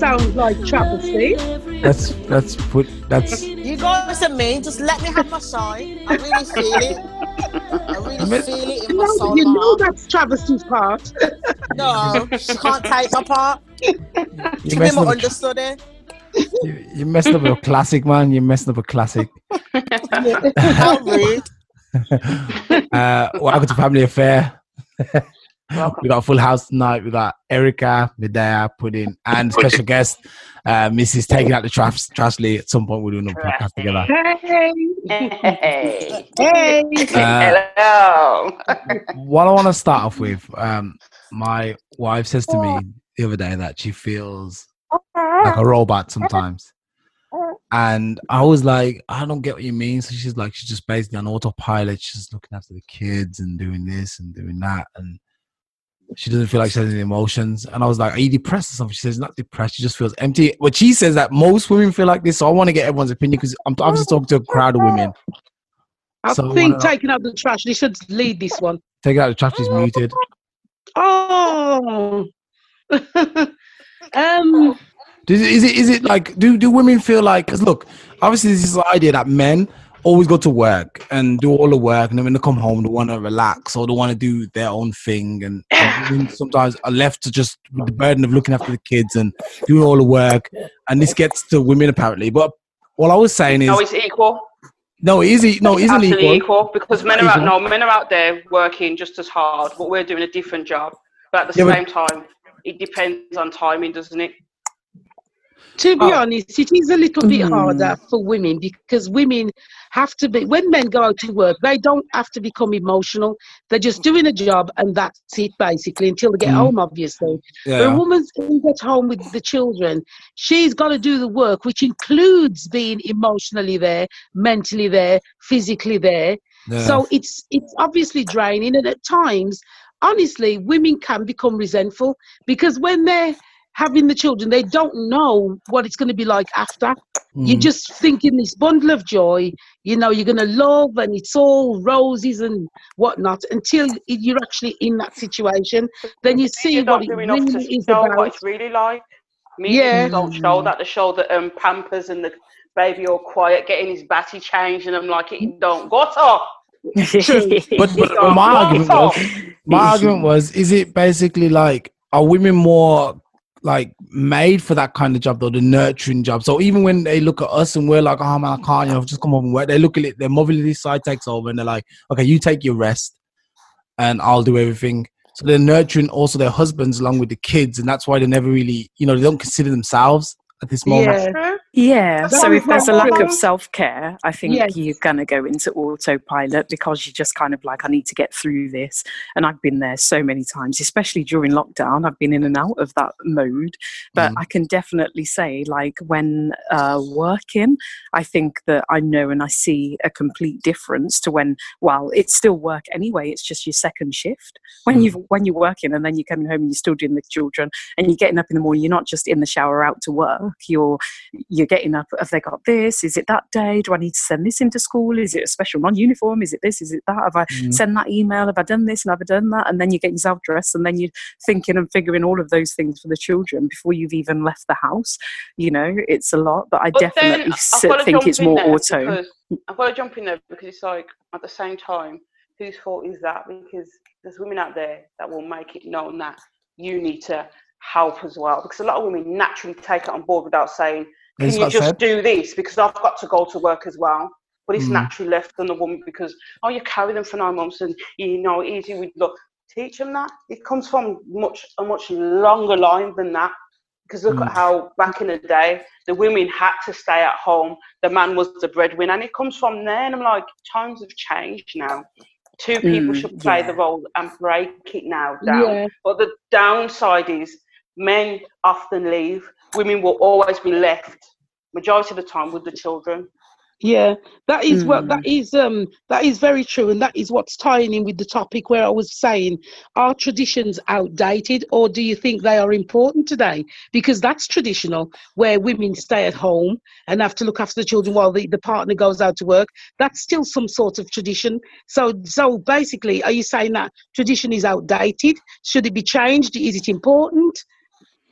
That like travesty. Let's let's put that's. You guys are mean. Just let me have my shine. I really feel it. I really miss- feel it in You my know, soul. you my know heart. that's travesty's part. No, she can't take my part. You She be messing my up, a, understudy. you, you messing up a classic, man. You messed up a classic. How rude. Uh, welcome to Family Affair. Welcome. we got a full house tonight. We got Erica, Medea, Pudding, and special guest, uh, Mrs. Taking Out the Trash, Trashly. At some point, we're doing a podcast together. Hey, Hey. hey. Uh, Hello. what I want to start off with, um, my wife says to me the other day that she feels like a robot sometimes. And I was like, I don't get what you mean. So she's like, she's just basically on autopilot. She's looking after the kids and doing this and doing that. And she doesn't feel like she has any emotions. And I was like, Are you depressed or something? She says, Not depressed. She just feels empty. But she says that most women feel like this. So I want to get everyone's opinion because I'm obviously talking to a crowd of women. I So, think uh, taking out the trash. They should lead this one. Take out the trash, she's muted. Oh. um. Does it, is it is it like do do women feel like? Because look, obviously this is the idea that men always go to work and do all the work, and then when they come home, they want to relax or they want to do their own thing, and, and sometimes are left to just with the burden of looking after the kids and doing all the work, and this gets to women apparently. But what I was saying is No, it's equal. no, it is no, it It's isn't absolutely equal. equal because men are out. No, men are out there working just as hard, but we're doing a different job. But at the Yeah, but- same time, it depends on timing, doesn't it? To be Oh. honest, it is a little bit Mm. harder for women because women have to be, when men go out to work, they don't have to become emotional. They're just doing a job and that's it basically until they get Mm. home, obviously. But a Yeah, woman who gets home with the children, she's got to do the work, which includes being emotionally there, mentally there, physically there. yeah. So it's it's obviously draining, and at times, honestly, women can become resentful because when they're having the children, they don't know what it's going to be like after. You Mm. just think in this bundle of joy, you know, you're going to love, and it's all roses and whatnot until you're actually in that situation. Then you see what don't it really is about. what it's really like. Media Yeah. don't show that. They show the um, Pampers and the baby all quiet, getting his batty changed, and I'm like, it don't go off. But, but, but my argument was, my argument was, is it basically like are women more like made for that kind of job though, the nurturing job? So even when they look at us and we're like, oh man, I can't, you know, just come home and work. They look at it, their motherly side takes over, and they're like, okay, you take your rest, and I'll do everything. So they're nurturing also their husbands along with the kids, and that's why they never really, you know, they don't consider themselves at this moment. Yeah. Yeah, so if there's a lack of self care, I think Yes. you're going to go into autopilot because you're just kind of like, I need to get through this. And I've been there so many times, especially during lockdown. I've been in and out of that mode. But Mhm. I can definitely say, like, when uh, working, I think that I know and I see a complete difference to when, well, it's still work anyway, it's just your second shift. When, Mm. you've, when you're working and then you're coming home and you're still doing the children and you're getting up in the morning, you're not just in the shower out to work, you're you're getting up have they got this? Is it that day? Do i need to send this into school? Is it a special non-uniform? Is it this? Is it that? Have i Mhm. sent that email? Have i done this? And have i done that? And then you get yourself dressed and then you're thinking and figuring all of those things for the children before you've even left the house. You know it's a lot but i But definitely I've s- gotta think it's more auto. I've got to jump in there because it's like at the same time, whose fault is that? Because there's women out there that will make it known that you need to help as well. Because a lot of women naturally take it on board without saying, "Can you just said. do this?" Because I've got to go to work as well. But it's Mm. naturally left on the woman because oh, you carry them for nine months and you know easy with look. Teach them that it comes from much a much longer line than that. Because look Mm. at how back in the day the women had to stay at home the man was the breadwinner, and it comes from there. And I'm like, times have changed now. Two people Mm, should play the role and break it now down. Yeah. But the downside is men often leave, women will always be left, majority of the time, with the children. Yeah, that is what Mm. that is um that is very true, and that is what's tying in with the topic where I was saying, are traditions outdated or do you think they are important today? Because that's traditional where women stay at home and have to look after the children while the, the partner goes out to work. That's still some sort of tradition. So so basically, are you saying that tradition is outdated? Should it be changed? Is it important?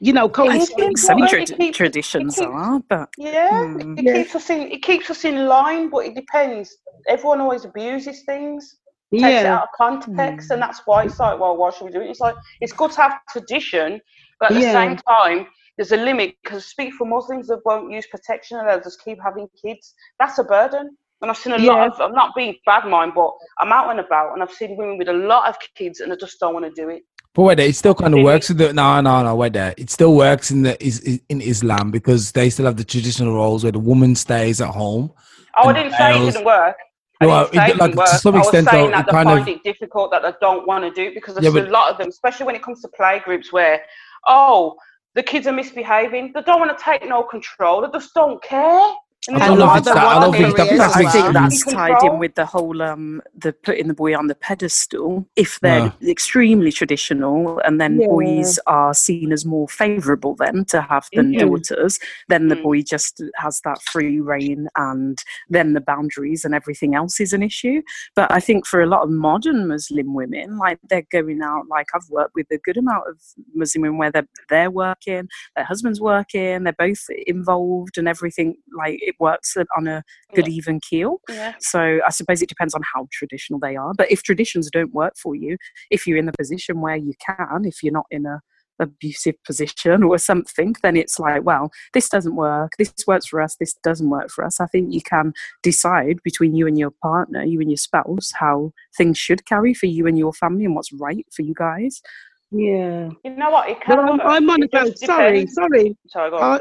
You know, think some it keeps- traditions it keeps- are, but Yeah, Hmm. it Yeah. keeps us in it keeps us in line, but it depends. Everyone always abuses things, takes it Yeah. out of context, and that's why it's like, well, why should we do it? It's like it's good to have tradition, but at the Yeah. same time, there's a limit. Because speak for Muslims that won't use protection and they'll just keep having kids. That's a burden. And I've seen a lot of. I'm not being bad mind, but I'm out and about, and I've seen women with a lot of kids, and they just don't want to do it. But wait, there, it still kind of works with the no, no, no. Wait there, it still works in the is in Islam because they still have the traditional roles where the woman stays at home. Oh, I didn't say it didn't work. I Well, didn't say it- it like, didn't work. to some extent, I was saying though, that it they kind of- find it difficult that they don't want to do it because there's Yeah, a lot of them, especially when it comes to play groups where, oh, the kids are misbehaving. They don't want to take no control. They just don't care. And I there's don't know if it's that- I don't think want that- that's I think that's tied in with the whole um the putting the boy on the pedestal. If they're Yeah. extremely traditional and then Yeah. boys are seen as more favourable then to have than daughters, then the Mm. boy just has that free reign and then the boundaries and everything else is an issue. But I think for a lot of modern Muslim women, like they're going out like I've worked with a good amount of Muslim women where they're they're working, their husband's working, they're both involved and everything like it works on a good even keel. Yeah. So I suppose it depends on how traditional they are. But if traditions don't work for you, if you're in the position where you can, if you're not in a abusive position or something, then it's like, well, this doesn't work. This works for us. This doesn't work for us. I think you can decide between you and your partner, you and your spouse, how things should carry for you and your family and what's right for you guys. Yeah. You know what? It But can I'm, work. I'm on It about, sorry, sorry. Sorry, go on. I,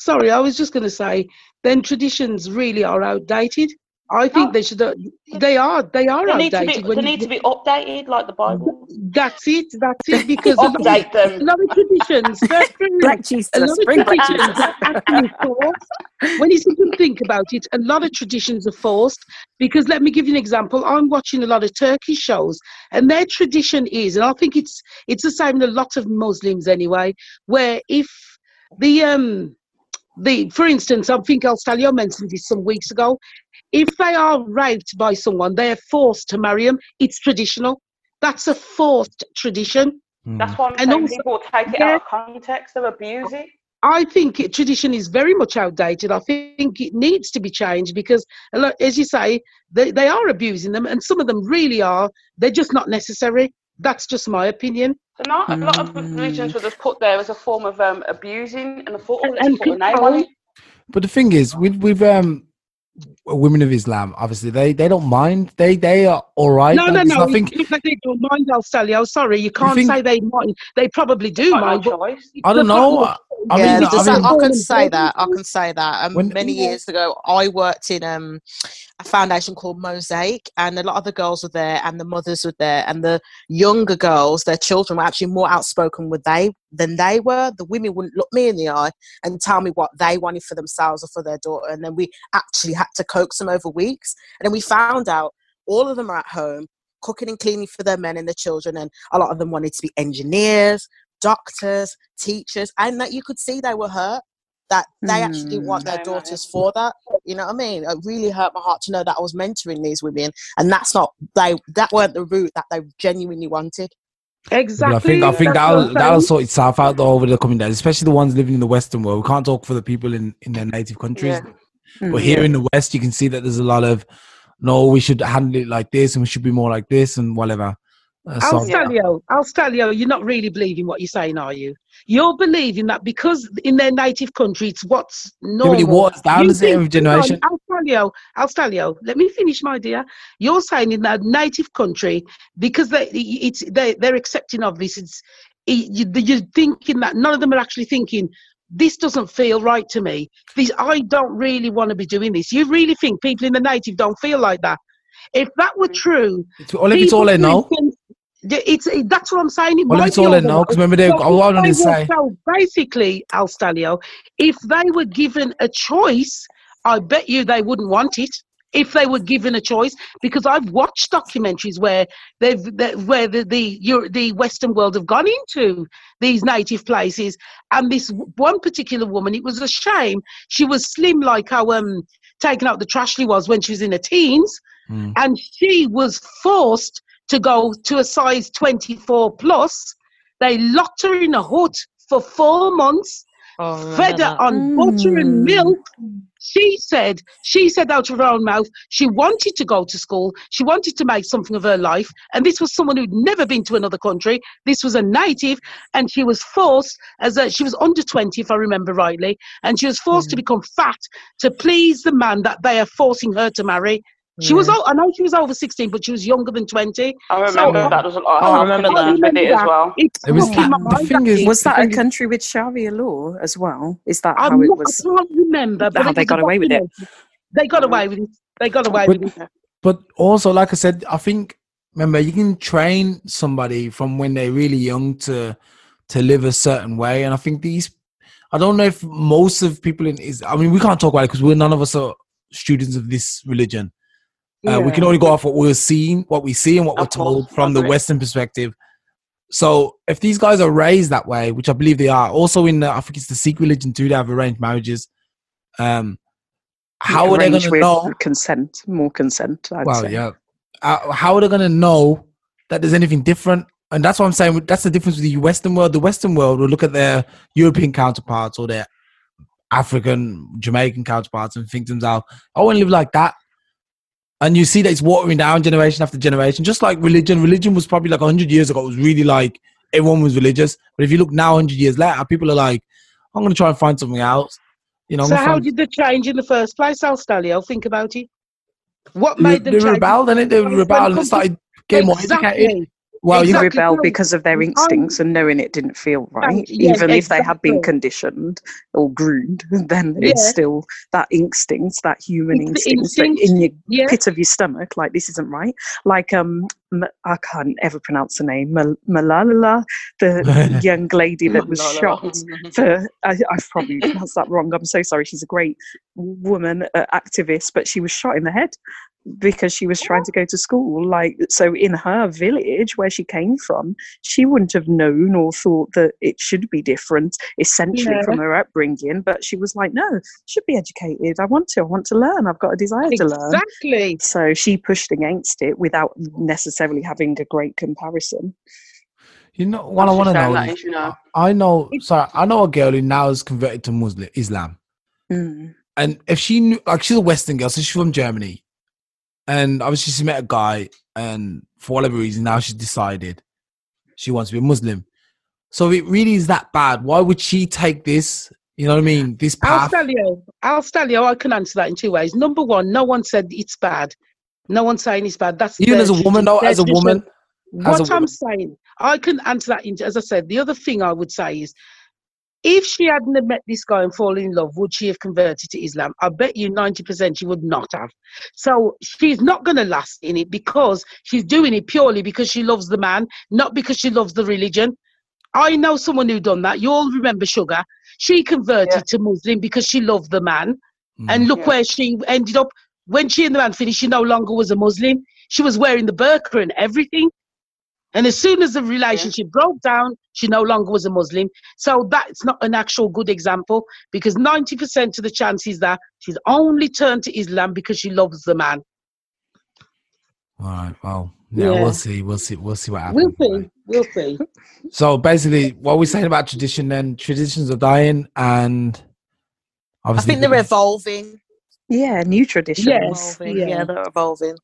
sorry, I was just going to say, then traditions really are outdated. I think No. they should. uh, They are. They are they need to be. when They you- need to be updated, like the Bible. That's it. That's it. Because a lot, of, Update a them. lot of traditions. That's. Black Jesus, a lot of traditions are actually forced. When you sit and think about it, a lot of traditions are forced. Because let me give you an example. I'm watching a lot of Turkish shows, and their tradition is, and I think it's it's the same in a lot of Muslims anyway, where if the um the for instance, I think El Stalio mentioned this some weeks ago. If they are raped by someone, they are forced to marry them. It's traditional. That's a forced tradition. Mm. That's why I'm And saying also- people take it yeah. out of context. They abuse it. I think it, tradition is very much outdated. I think it needs to be changed because, as you say, they, they are abusing them, and some of them really are. They're just not necessary. That's just my opinion. So not a lot of Mm. religions were just put there as a form of um, abusing, and I thought, oh, put a name on control. it. But the thing is, with with um women of Islam, obviously they they don't mind. They they are all right. no, Like, no, no. nothing- It's not they don't mind, I'll tell you. I'm sorry, you can't think- say they mind. They probably do Got mind. choice. I don't know. I- I yeah, mean, I mean- I can say that. I can say that. Um, When- many years ago, I worked in um, a foundation called Mosaic, and a lot of the girls were there, and the mothers were there, and the younger girls, their children were actually more outspoken with they than they were. The women wouldn't look me in the eye and tell me what they wanted for themselves or for their daughter, and then we actually had to coax them over weeks, and then we found out all of them are at home cooking and cleaning for their men and their children, and a lot of them wanted to be engineers, doctors, teachers, and that you could see they were hurt. That they actually want their Mm. daughters for that. You know what I mean? It really hurt my heart to know that I was mentoring these women, and that's not they. That weren't the route that they genuinely wanted. Exactly. But I think I think that'll that'll sort itself out though over the coming days, especially the ones living in the Western world. We can't talk for the people in in their native countries, Yeah. but mm. here in the West, you can see that there's a lot of no, we should handle it like this, and we should be more like this, and whatever. I'll tell you, I'll tell you, you're not really believing what you're saying, are you? You're believing that because in their native country it's what's normal. but it was down You the same think- hang on, generation. I'll tell you, I'll tell you. Let me finish, my dear. You're saying in that native country because they it's they they're accepting of this. It's it, you, you're thinking that none of them are actually thinking this doesn't feel right to me. This I don't really want to be doing this. You really think people in the native don't feel like that? If that were mm. true, It's, all if it's all I know. instance, yeah, It's it- that's what I'm saying. It Well, it's all they otherwise. know, because remember they. So to if say. so basically, Al Stalio, if they were given a choice, I bet you they wouldn't want it if they were given a choice. Because I've watched documentaries where they've where the the, the Western world have gone into these native places, and this one particular woman, it was a shame. She was slim like how um taking out the trashly was when she was in her teens, Mm. and she was forced to go to a size 24 plus. They locked her in a hut for four months Oh, fed her that. on butter and Mm. milk. She said, she said out of her own mouth, she wanted to go to school. She wanted to make something of her life. And this was someone who'd never been to another country. This was a native. And she was forced, as a, she was under 20, if I remember rightly. And she was forced to become fat to please the man that they are forcing her to marry. She was, Yeah. o- I know she was over 16, but she was younger than 20. I remember So- that. There's a lot Oh, I remember happening that. with it as well. It's It was stuck in my the thing is- Was that a country with Sharia law as well? Is that I'm how it not, was? I can't remember. But How they got away with it. They got away with it. They got away But- with it. But also, like I said, I think remember you can train somebody from when they're really young to to live a certain way, and I think these. I don't know if most of people in is. I mean, we can't talk about it because we're none of us are students of this religion. Uh, we can only go off what we're seeing, what we see, and what we're told from the. Western perspective. So, if these guys are raised that way, which I believe they are, also in the, I think it's the Sikh religion too, they have arranged marriages. Um, how are they going to know? consent, more consent? I'd Well, say. yeah. Uh, how are they going to know that there's anything different? And that's what I'm saying. That's the difference with the Western world. The Western world will look at their European counterparts or their African, Jamaican counterparts and think to themselves, I want to live like that. And you see that it's watering down generation after generation, just like religion. Religion was probably like 100 years ago. It was really like everyone was religious. But if you look now, 100 years later, people are like, I'm going to try and find something else. You know, I'm So how find- did the change in the first place, Al Stalio? Think about it. What they, made them they change? rebelled, and they rebelled and started getting more educated. Exactly. Well, you Exactly. rebel because of their instincts and knowing it didn't feel right. yeah, Even if they had been conditioned or groomed, then it's still that instinct, that human instinct, instinct. in your Yeah. pit of your stomach, like this isn't right. Like um, I can't ever pronounce the name, Mal- Malala, the young lady that was shot for I, I've probably pronounced that wrong. I'm so sorry. She's a great woman uh, activist, but she was shot in the head because she was trying to go to school. Like so, in her village where she came from, she wouldn't have known or thought that it should be different, essentially Yeah. from her upbringing. But she was like, "No, should be educated. I want to. I want to learn. I've got a desire to learn." Exactly. So she pushed against it without necessarily having a great comparison. You know what I want to know. that is- is, you know. I know. Sorry, I know a girl who now is converted to Muslim Islam, Mm. and if she knew, like, she's a Western girl, so she's from Germany, and obviously she met a guy, and for whatever reason, now she's decided she wants to be a Muslim. So if it really is that bad, why would she take this? You know what I mean? This Al path. Stalio, Al Stalio, I can answer that in two ways. Number one, no one said it's bad. No one's saying it's bad. That's Even as a woman, though, as a tradition. woman, as What I'm woman. saying, I can answer that. In, as I said, the other thing I would say is, if she hadn't have met this guy and fallen in love, would she have converted to Islam? I bet you 90% she would not have. So she's not going to last in it because she's doing it purely because she loves the man, not because she loves the religion. I know someone who done that. You all remember Sugar. She converted Yeah. to Muslim because she loved the man. Mm. And look Yeah. where she ended up. When she and the man finished, she no longer was a Muslim. She was wearing the burqa and everything. And as soon as the relationship broke down, she no longer was a Muslim. So that's not an actual good example because 90% of the chances that she's only turned to Islam because she loves the man. All right. Well, yeah, Yeah. we'll see. We'll see. We'll see what happens. We'll see. We'll see. So basically, what we're saying about tradition, then traditions are dying, and I obviously, think they're evolving. Yeah, new traditions. Yes. evolving. yeah. Yeah. they're evolving.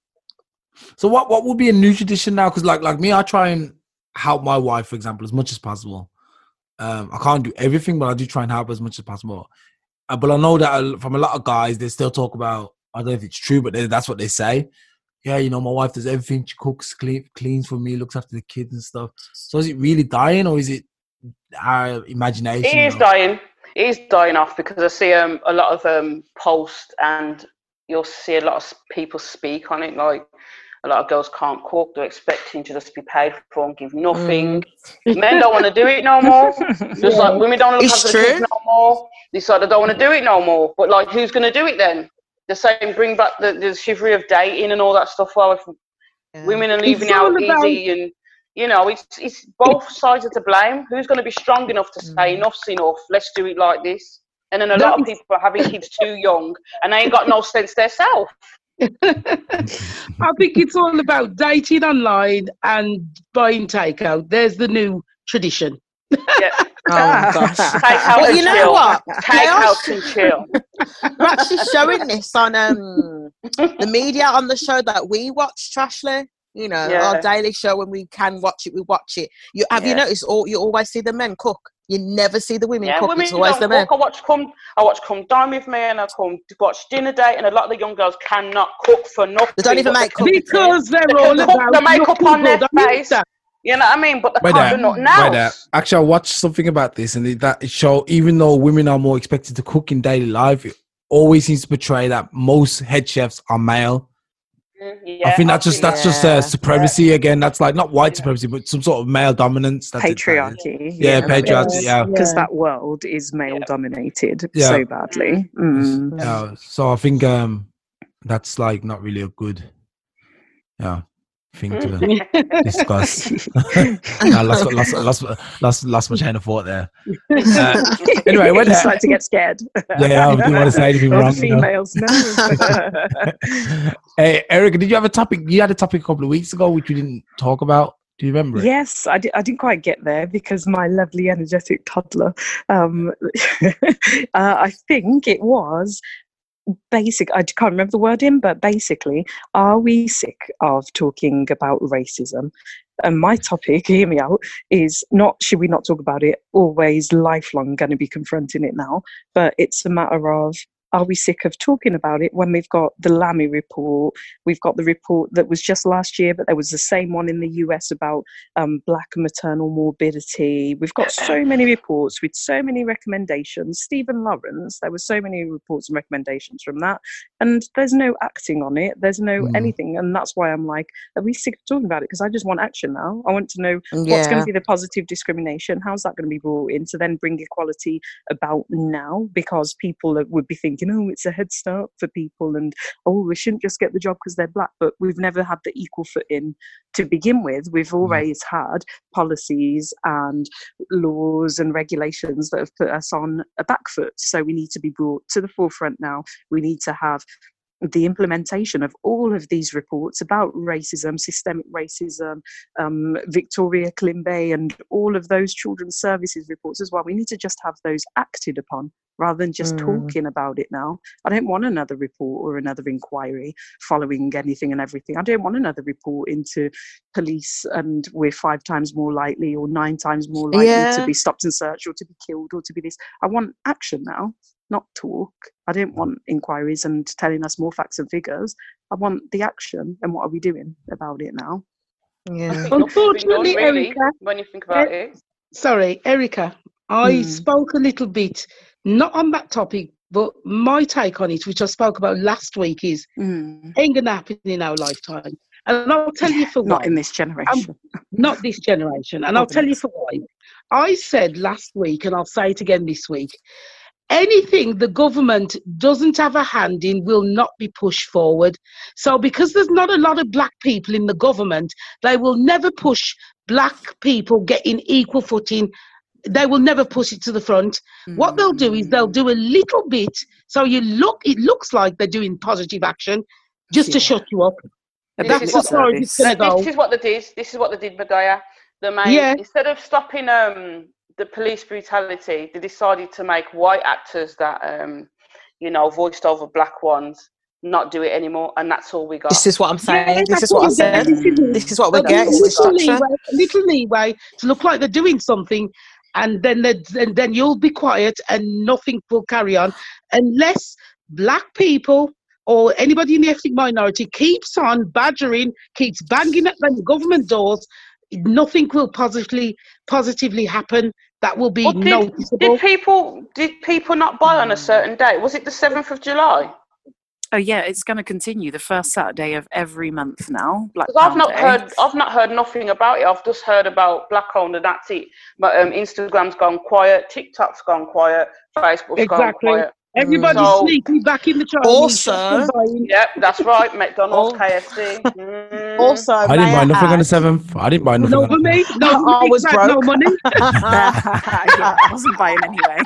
So what what would be a new tradition now? Because like like me, I try and help my wife, for example, as much as possible. Um, I can't do everything, but I do try and help as much as possible. Uh, but I know that from a lot of guys, they still talk about. I don't know if it's true, but they, that's what they say. Yeah, you know, my wife does everything. She cooks, clean, cleans for me, looks after the kids and stuff. So is it really dying, or is it our imagination? It is or- dying. It is dying off because I see um, a lot of um, posts and you'll see a lot of people speak on it. Like a lot of girls can't cook. They're expecting to just be paid for and give nothing. Men don't want to do it no more. Just like women don't look It's after the kids no more. They sort of don't want to do it no more. But like, who's going to do it then? The same, bring back the, the chivalry of dating and all that stuff. Well, if women are leaving out about- easy and you know it's it's both sides are to blame who's going to be strong enough to say Mm. enough's enough let's do it like this and then a lot of people are having kids too young and they ain't got no sense themselves I think it's all about dating online and buying takeout. There's the new tradition. yeah Oh gosh. take out But and you know chill what? take They are out sh- and chill We're actually showing this on um the media on the show that we watch, Trashly. You know, Yeah. our daily show when we can watch it, we watch it. You have you noticed all you always see the men cook. You never see the women yeah cook. women It's always the men. cook. I watch come I watch come dine with me and I come watch dinner date and a lot of the young girls cannot cook for nothing They don't even make they cook. Because they're They all can cook about the makeup on their good. I mean face. you know what I mean but they Wait can't there, do nothing else Actually, I watched something about this, and that show even though women are more expected to cook in daily life, it always seems to portray that most head chefs are male. Mm, yeah, I think that's just that's that. just Yeah. uh, supremacy again. That's like not white Yeah. supremacy, but some sort of male dominance. That's it, that is. Patriarchy. Yeah, patriarchy. Yeah. Because that world is male Yeah. dominated Yeah. so badly. Mm. Yeah, so I think um that's like not really a good yeah thing to discuss. I lost, lost, lost, lost, lost my chain of thought there. Uh, anyway, when you that- start to get scared. Yeah, yeah, I didn't want to say anything All wrong. the you know. females, no. hey, Erica, did you have a topic? You had a topic a couple of weeks ago which we didn't talk about. Do you remember? it? Yes, I, di- I didn't quite get there because my lovely, energetic toddler. Um, uh, I think it was basic. I can't remember the word in, but basically, are we sick of talking about racism? And my topic, hear me out, is not should we not talk about it? Always lifelong going to be confronting it now, but it's a matter of are we sick of talking about it when we've got the Lammy report? We've got the report that was just last year, but there was the same one in the US about um, black maternal morbidity. We've got so many reports with so many recommendations. Stephen Lawrence, there were so many reports and recommendations from that, and there's no acting on it. There's no Mm. anything, and that's why I'm like, are we sick of talking about it? Because I just want action now. I want to know what's going to be the positive discrimination. How's that going to be brought in to then bring equality about now? Because people would be thinking, oh, it's a head start for people, and oh, we shouldn't just get the job because they're black. But we've never had the equal footing to begin with. We've always had policies and laws and regulations that have put us on a back foot. So we need to be brought to the forefront now. We need to have the implementation of all of these reports about racism, systemic racism, um, Victoria Climbié, and all of those children's services reports as well. We need to just have those acted upon rather than just Mm. talking about it now. I don't want another report or another inquiry following anything and everything. I don't want another report into police and we're five times more likely or nine times more likely Yeah. to be stopped and searched or to be killed or to be this. I want action now, not talk. I don't want inquiries and telling us more facts and figures. I want the action and what are we doing about it now? Yeah. think nothing's been done, Unfortunately, really, Erica, when you think about it. sorry, Erica, I Hmm. spoke a little bit, not on that topic, but my take on it, which I spoke about last week, is Mm. ain't gonna happen in our lifetime. And I'll tell you for Not why. in this generation. not this generation. And I'll tell you for why. I said last week, and I'll say it again this week anything the government doesn't have a hand in will not be pushed forward. So, because there's not a lot of black people in the government, they will never push black people getting equal footing. They will never push it to the front. What they'll do is they'll do a little bit so you look. It looks like they're doing positive action, just to shut you up. This That's is lip as far as it's service. gonna This is what they did. This is what they did, Magaya. The main Yeah. instead of stopping um the police brutality, they decided to make white actors that um you know voiced over black ones not do it anymore, and that's all we got. This is what I'm saying. Yeah, this is what I we get. said. This is. This is what we're getting. there's little leeway, little leeway to look like they're doing something, and then and then you'll be quiet and nothing will carry on unless black people or anybody in the ethnic minority keeps on badgering, keeps banging at the government doors. Nothing will positively positively happen. That will be Well, did, noticeable. did people did people not buy on a certain date? Was it the seventh of July? Oh yeah, it's going to continue the first Saturday of every month now. Black 'Cause I've not Day. heard, I've not heard nothing about it. I've just heard about black owned and that's it. But um, Instagram's gone quiet, TikTok's gone quiet, Facebook's gone Exactly. quiet. Everybody's So- sneaking back in the Chinese Also- shops. Yep, that's right. McDonald's, Oh. KFC. Mm. Also, I didn't may buy nothing on the add- seventh. I didn't buy nothing. No on the for me. No, I for me, was 'cause I had No money. yeah, I wasn't buying anyway.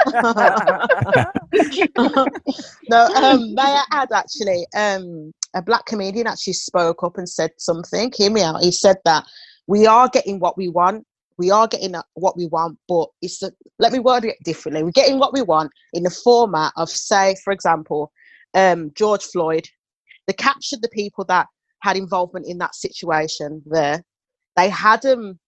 no, um, may I add actually, um, a black comedian actually spoke up and said something. Hear me out. He said that we are getting what we want. We are getting what we want, but it's the, let me word it differently. We're getting what we want in the format of, say, for example, um, George Floyd. They captured the people that had involvement in that situation there. They had them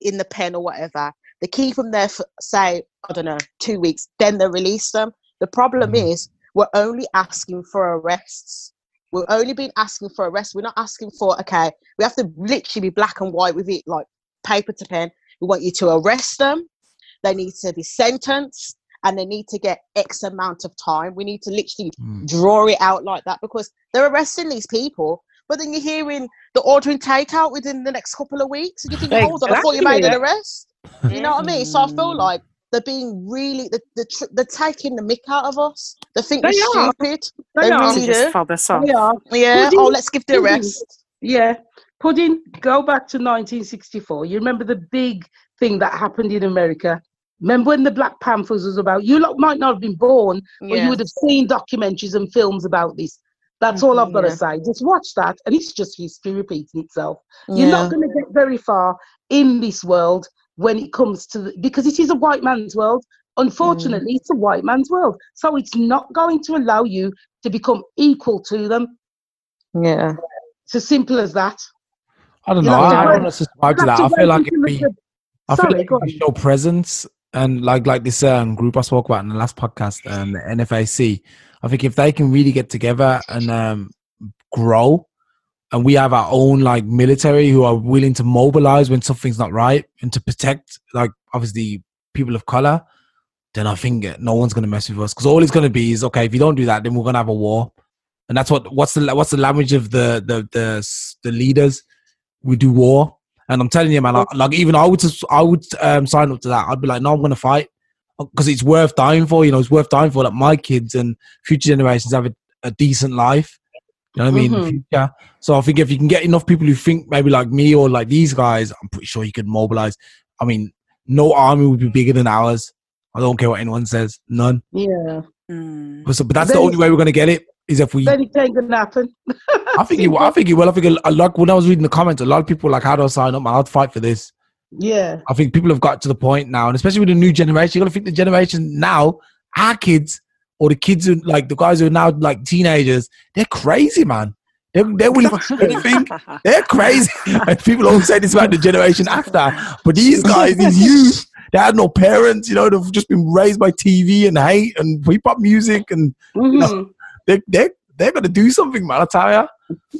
in the pen or whatever. They keep them there for, say, I don't know, two weeks. Then they release them. The problem Mhm. is we're only asking for arrests. We're only been asking for arrests. We're not asking for okay. We have to literally be black and white with it, like paper to pen. We want you to arrest them. They need to be sentenced, and they need to get X amount of time. We need to literally Mm. draw it out like that because they're arresting these people. But then you're hearing the ordering takeout within the next couple of weeks, and you think, hold on, I thought you made an arrest. You know what I mean? So I feel Mm. like they're being really, they're, they're, tr- they're taking the mick out of us. They think They we're are. stupid. They They are. to really just do. fob us off. They are. Yeah. Oh, let's give the pudding. arrest. Yeah. Pudding, go back to 1964. You remember the big thing that happened in America? Remember when the Black Panthers was about? You lot might not have been born, but you would have seen documentaries and films about this. That's all I've got to mm-hmm, say. Just watch that, and it's just history repeating itself. You're Yeah. not going to get very far in this world when it comes to the, because it is a white man's world. Unfortunately, mm. it's a white man's world, so it's not going to allow you to become equal to them. Yeah. It's as simple as that. I don't You know. I, don't know. Subscribe to that. I feel like it'd be. the- I feel Sorry, like go if on. show presence and like like this um, group I spoke about in the last podcast, um, the NFAC. I think if they can really get together and um, grow, and we have our own like military who are willing to mobilize when something's not right and to protect like obviously people of color, then I think uh, no one's gonna mess with us because all it's gonna be is okay. If you don't do that, then we're gonna have a war, and that's what what's the what's the language of the the the the leaders. We do war, and I'm telling you, man. Like, like even I would just I would um, sign up to that. I'd be like, no, I'm gonna fight because it's worth dying for. You know, it's worth dying for that my kids and future generations have a, a decent life. You know what I mean? In the Mhm. future. So I think if you can get enough people who think maybe like me or like these guys, I'm pretty sure you could mobilize. I mean, no army would be bigger than ours. I don't care what anyone says. None. Yeah. Mm. But, so, but that's the only way we're gonna get it is if we. Then it ain't gonna happen. I think it. will- I think it will. I think a, a lot. When I was reading the comments, a lot of people like, "How do I sign up? I'd fight for this." Yeah. I think people have got to the point now, and especially with the new generation, you got to think the generation now, our kids or the kids who like the guys who are now like teenagers, they're crazy, man. They're, they're willing to anything. They're crazy. and people always say this about the generation after, but these guys, these youth, they had no parents. You know, they've just been raised by TV and hate and hip hop music, and Mhm. they they they're gonna do something, man. I tell ya.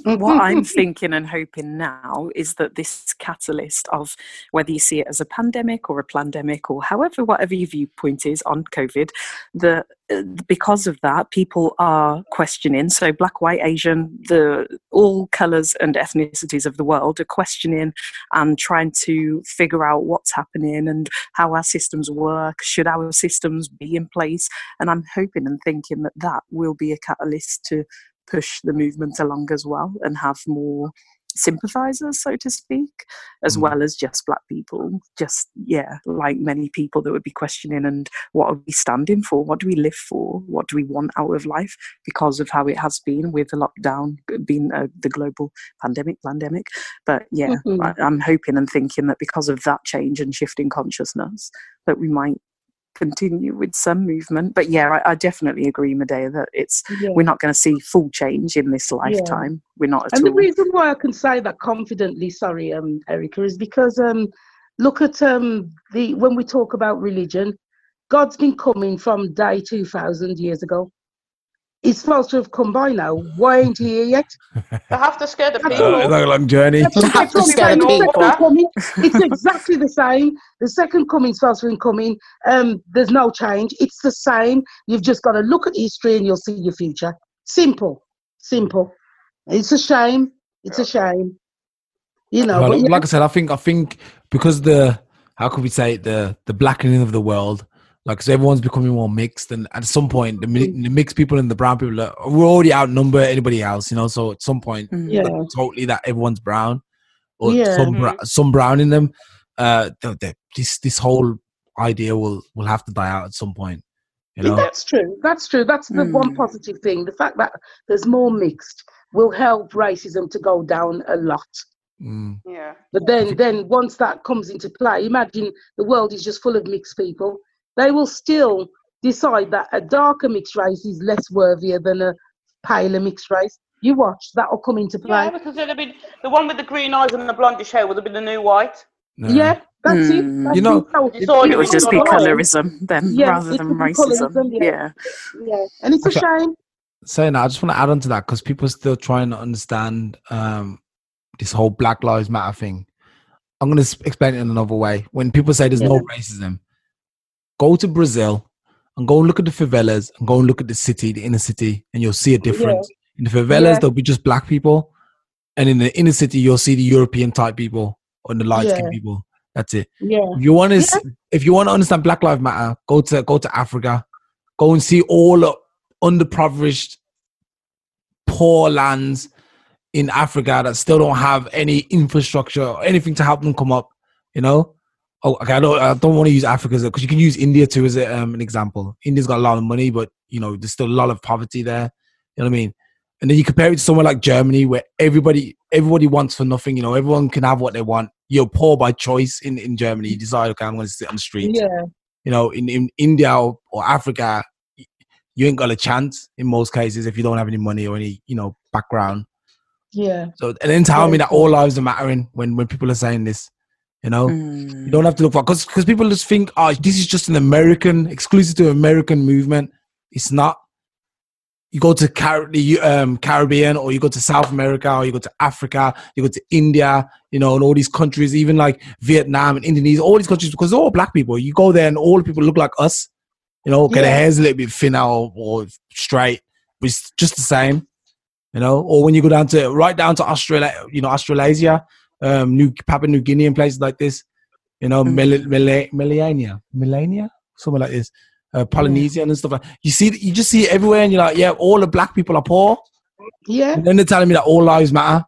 What I'm thinking and hoping now is that this catalyst of whether you see it as a pandemic or a pandemic or however, whatever your viewpoint is on COVID, the uh, because of that, people are questioning. So, black, white, Asian, the all colours and ethnicities of the world are questioning and trying to figure out what's happening and how our systems work. Should our systems be in place? And I'm hoping and thinking that that will be a catalyst to push the movement along as well and have more sympathizers so to speak as Mm. well as just black people just yeah like many people that would be questioning and what are we standing for what do we live for what do we want out of life because of how it has been with the lockdown being uh, the global pandemic pandemic but yeah Mhm. I, i'm hoping and thinking that because of that change and shifting consciousness that we might continue with some movement but yeah i, I definitely agree medea that it's Yeah. we're not going to see full change in this lifetime. We're not at And the reason why I can say that confidently, sorry, um, Erica, is because um, look at um, the when we talk about religion, God's been coming from day two thousand years ago. He's supposed to have come by now. Why ain't he here yet? They have to scare the people. Uh, like a long journey. To have to scare the people. It's exactly the same. The second coming supposed to be coming. Um, there's no change. It's the same. You've just got to look at history and you'll see your future. Simple. Simple. It's a shame. It's a shame. You know, Well, but yeah, like I said, I think I think because the how could we say it, the the blackening of the world, like so everyone's becoming more mixed, and at some point the, the mixed people and the brown people are, we're already outnumber anybody else, you know. So at some point, Mm. yeah, not totally that everyone's brown or Yeah. some bra- some brown in them. Uh, th- th- this this whole idea will will have to die out at some point, you know. that's true. That's true. That's the one Mm. positive thing. The fact that there's more mixed will help racism to go down a lot. Mm. Yeah. But then, then once that comes into play, imagine the world is just full of mixed people. They will still decide that a darker mixed race is less worthier than a paler mixed race. You watch, that will come into play. Yeah, because it'd have been the one with the green eyes and the blondish hair would have been the new white. No. Yeah, that's it. Mm. That's You know, it. So it's all- It would just be colorism then, Yeah, rather than racism. colorism, yeah. Yeah. Yeah, and it's a shame. saying that, I just want to add on to that because people are still trying to understand um, this whole Black Lives Matter thing. I'm going to explain it in another way. When people say there's no racism, go to Brazil and go and look at the favelas and go and look at the city, the inner city, and you'll see a difference. In the favelas, Yeah. there'll be just black people, and in the inner city, you'll see the European type people or the light skinned Yeah. people. That's it. Yeah, If you want to, if you want to understand Black Lives Matter, go to go to Africa, go and see all the underprivileged, poor lands in Africa that still don't have any infrastructure or anything to help them come up. You know, oh, okay, I don't, I don't want to use Africa because you can use India too as a, um, an example. India's got a lot of money, but you know, there's still a lot of poverty there. You know what I mean? And then you compare it to somewhere like Germany, where everybody everybody wants for nothing. You know, everyone can have what they want. You're poor by choice in, in Germany. You decide, okay, I'm going to sit on the street. yeah, You know, in, in India or, or Africa, you ain't got a chance in most cases if you don't have any money or any you know background. yeah. So and then tell Very me that all lives are mattering when when people are saying this. You know, Mm. you don't have to look for because because people just think, oh, this is just an American exclusive to American movement. It's not. You go to Car- the um, Caribbean, or you go to South America, or you go to Africa, you go to India, you know, and all these countries, even like Vietnam and Indonesia, all these countries, because they're all black people. You go there, and all the people look like us. You know, get their hair's a little bit thinner or, or straight, but it's just the same. You know, or when you go down to right down to Australia, you know, Australasia, um, New Papua New Guinea and places like this. You know, Mhm. Mel- Mel- Melania, Melania, something like this. Uh, Polynesian and stuff like. You see, you just see it everywhere, and you're like, yeah, all the black people are poor. Yeah, And then they're telling me that all lives matter.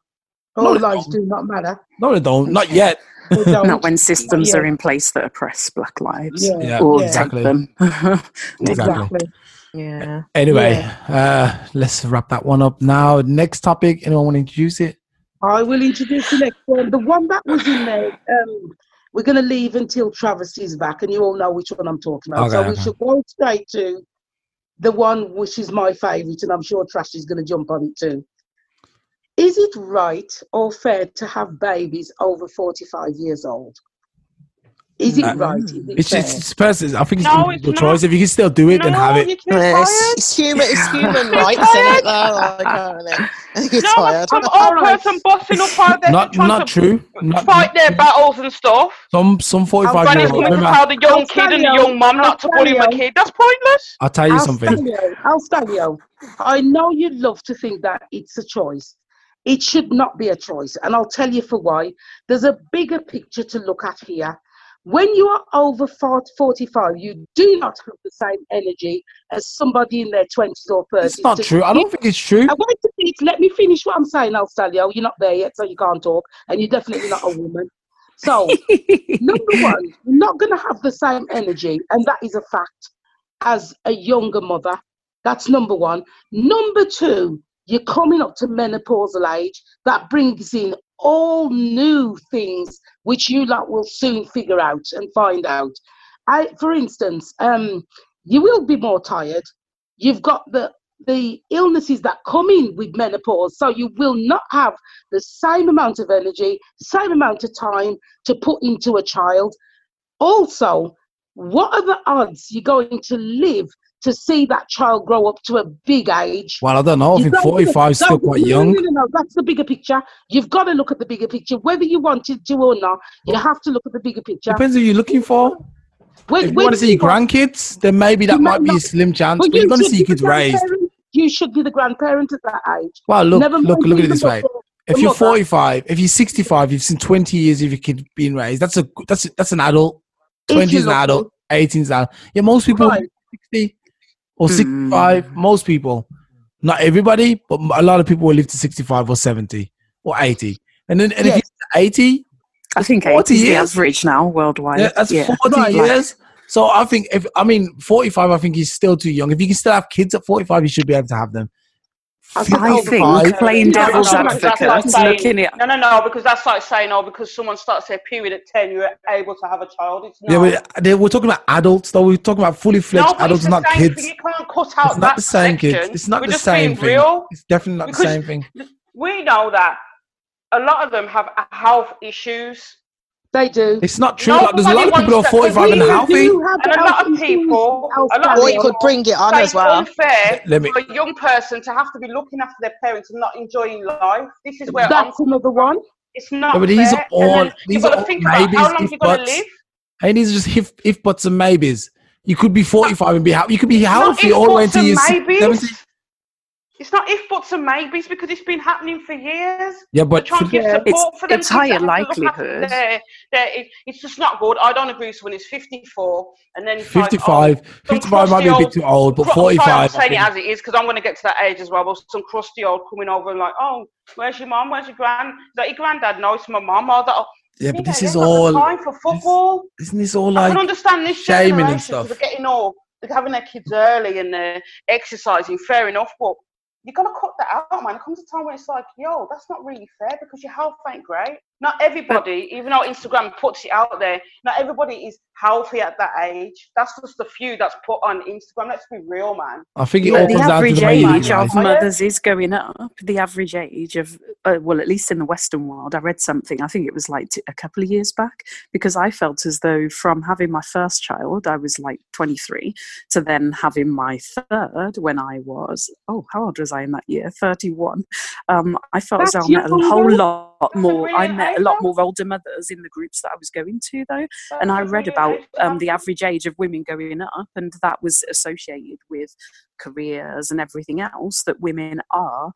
all they lives don't. matter. No, they don't. Not yet. Don't. Not when systems Yeah. are in place that oppress black lives Yeah, Yeah, or yeah. exactly. take them. Exactly. exactly. Yeah. Anyway, uh, let's wrap that one up now. Next topic. Anyone want to introduce it? I will introduce the next one. The one that was in there, um, we're going to leave until Travis is back, and you all know which one I'm talking about. so Okay, we okay. should go straight to the one which is my favourite, and I'm sure Trash is going to jump on it too. Is it right or fair to have babies over 45 years old? Is it Uh, right? Is it It's fair? it's, it's person. I think it's No, individual it's choice. If you can still do it, then have it. you can it's, it's human. It's human rights, isn't it? Though, like, I don't know. You're No, tired. some old person busting up out there Not not true. Not, fight their battles and stuff. some some forty five Granny's year old coming to women. tell the young kid and the young mum not to bully my kid. That's pointless. I'll tell you something. Alstalio, Alstalio, I know you'd love to think that it's a choice. It should not be a choice, and I'll tell you for why. There's a bigger picture to look at here. When you are over 40 45, you do not have the same energy as somebody in their 20s or 30s. It's not to true. I don't think it's true. I want to finish. Let me finish what I'm saying, Alstalio. You're not there yet, so you can't talk, and you're definitely not a woman. So, number one, you're not going to have the same energy, and that is a fact, as a younger mother. That's number one. Number two, you're coming up to menopausal age. That brings in all new things which you lot will soon figure out and find out. I, for instance, um, you will be more tired. You've got the the illnesses that come in with menopause, so you will not have the same amount of energy, same amount of time to put into a child. Also, what are the odds you're going to live to see that child grow up to a big age? Well, I don't know. I think forty five is still quite young. No, no, no, that's the bigger picture. You've got to look at the bigger picture, whether you wanted to or not. You have to look at the bigger picture. Depends who you're looking for. When- If you want to see want- grandkids, then maybe that might might be a slim chance. But But you're going to see your kids raised. you should be the grandparent at that age. Well, look, Never look, look at it this way. If you're 45, if you're 65, you've seen 20 years of your kid being raised. That's a that's that's an adult. 20 is an adult. 18 is an adult. Yeah, most people Right. 60 or Hmm. 65. Most people, not everybody, but a lot of people will live to 65 or 70 or 80. And then and if Yes. you're 80, I think 40 80 is the average now worldwide. yeah, that's 40 Right. years. So I think if I mean 45, I think he's still too young. If you can still have kids at 45, you should be able to have them. Oh, I think I 55, think playing devil's no, no, advocate, like saying- looking at No, no, no, because that's like saying, oh, because someone starts their period at 10, you're able to have a child. It's not. Yeah, they, we're talking about adults, though. We're talking about fully fledged no, adults, not kids. Thing. You can't cut out It's not the same, section. kids. It's not We're the same thing. real. It's definitely not the same thing. We know that a lot of them have health issues. They do. It's not true. Like, there's a lot of people who are 45 and healthy. do have And a lot of people- issues, a lot of Or you could bring it on as well. unfair Let me- for a young person to have to be looking after their parents and not enjoying life. This is where I'm, another one. it's not Yeah, but these fair. are all- and then these you've got are to all think about how long if you're going to live. And these are just if, if buts and maybes. You could be 45 and be healthy. You could be healthy all the way buts until and you're 70. It's not if buts and maybes because it's been happening for years. Yeah, We're but trying to for- give Yeah, support it's- for them it's kids that higher have to look after likelihood. Their, their, it, it's just not good. I don't agree with when it's 54 and then it's like, 55, oh, 55 might be a bit too old, but 45. I'm saying it as it is because I'm going to get to that age as well. But some crusty old coming over and like, oh, where's your mom? Where's your grand? Is that your granddad? No, it's my mom. Oh, that, Yeah, but this is got the all. time for football. Isn't this all like? I like. can understand this shaming and generation stuff. 'cause they're getting old. they're having their kids early and they're exercising. Fair enough, but you're gonna cut that out, man. It comes a time when it's like, yo, that's not really fair because your health ain't great. Not everybody, even though Instagram puts it out there, not everybody is healthy at that age. That's just the few that's put on Instagram. Let's be real, man. I think it all the comes down to average the age of mothers is going up. The average age of, uh, well, at least in the Western world, I read something, I think it was like t- a couple of years back, because I felt as though from having my first child, I was like 23, to then having my third when I was, oh, how old was I in that year? 31. Um, I felt as though I met a whole lot That's more. I met a lot more older mothers in the groups that I was going to, though and I read about um, the average age of women going up, and that was associated with careers and everything else that women are